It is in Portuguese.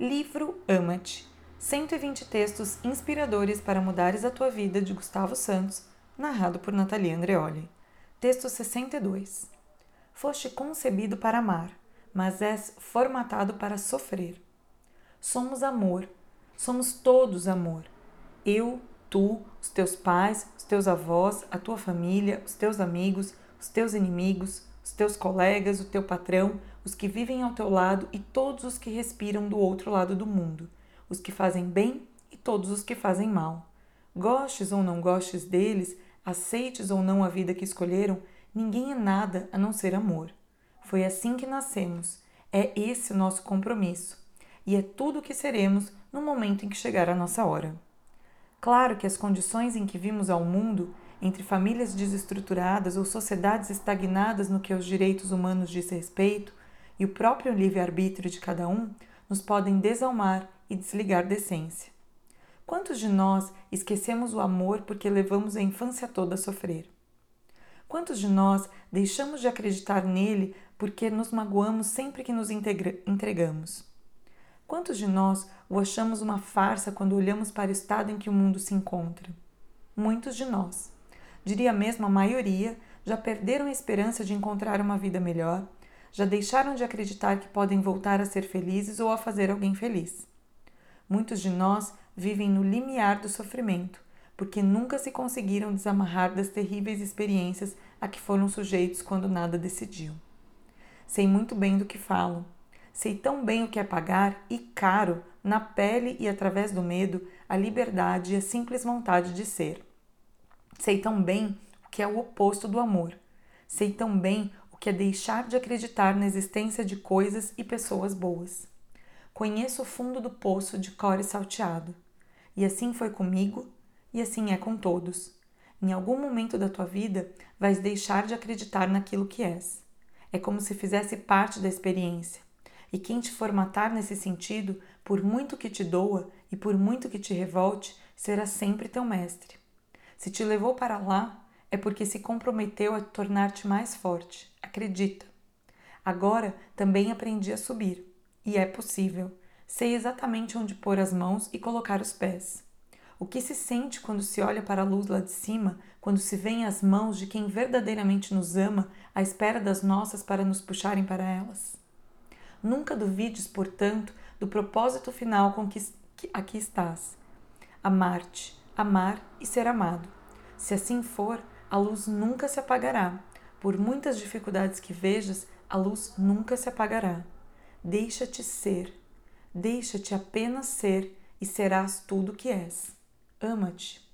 Livro Ama-te 120 textos inspiradores para mudares a tua vida de Gustavo Santos, narrado por Natalia Andreoli. Texto 62. Foste concebido para amar, mas és formatado para sofrer. Somos amor, somos todos amor. Eu, tu, os teus pais, os teus avós, a tua família, os teus amigos, os teus inimigos, os teus colegas, o teu patrão, os que vivem ao teu lado e todos os que respiram do outro lado do mundo os que fazem bem e todos os que fazem mal. Gostes ou não gostes deles, aceites ou não a vida que escolheram, ninguém é nada a não ser amor. Foi assim que nascemos, é esse o nosso compromisso, e é tudo o que seremos no momento em que chegar a nossa hora. Claro que as condições em que vimos ao mundo, entre famílias desestruturadas ou sociedades estagnadas no que aos direitos humanos diz respeito, e o próprio livre-arbítrio de cada um, nos podem desalmar e desligar da essência. Quantos de nós esquecemos o amor porque levamos a infância toda a sofrer? Quantos de nós deixamos de acreditar nele porque nos magoamos sempre que nos entregamos? Quantos de nós o achamos uma farsa quando olhamos para o estado em que o mundo se encontra? Muitos de nós, diria mesmo a maioria, já perderam a esperança de encontrar uma vida melhor já deixaram de acreditar que podem voltar a ser felizes ou a fazer alguém feliz. Muitos de nós vivem no limiar do sofrimento, porque nunca se conseguiram desamarrar das terríveis experiências a que foram sujeitos quando nada decidiu. Sei muito bem do que falo. Sei tão bem o que é pagar e caro, na pele e através do medo, a liberdade e a simples vontade de ser. Sei tão bem o que é o oposto do amor. Sei tão bem que é deixar de acreditar na existência de coisas e pessoas boas. Conheço o fundo do poço de core salteado. E assim foi comigo, e assim é com todos. Em algum momento da tua vida, vais deixar de acreditar naquilo que és. É como se fizesse parte da experiência. E quem te formatar nesse sentido, por muito que te doa e por muito que te revolte, será sempre teu mestre. Se te levou para lá, é porque se comprometeu a tornar-te mais forte. Acredita. Agora também aprendi a subir. E é possível. Sei exatamente onde pôr as mãos e colocar os pés. O que se sente quando se olha para a luz lá de cima, quando se vê as mãos de quem verdadeiramente nos ama à espera das nossas para nos puxarem para elas? Nunca duvides, portanto, do propósito final com que aqui estás. Amar-te, amar e ser amado. Se assim for, a luz nunca se apagará. Por muitas dificuldades que vejas, a luz nunca se apagará. Deixa-te ser, deixa-te apenas ser e serás tudo o que és. Ama-te.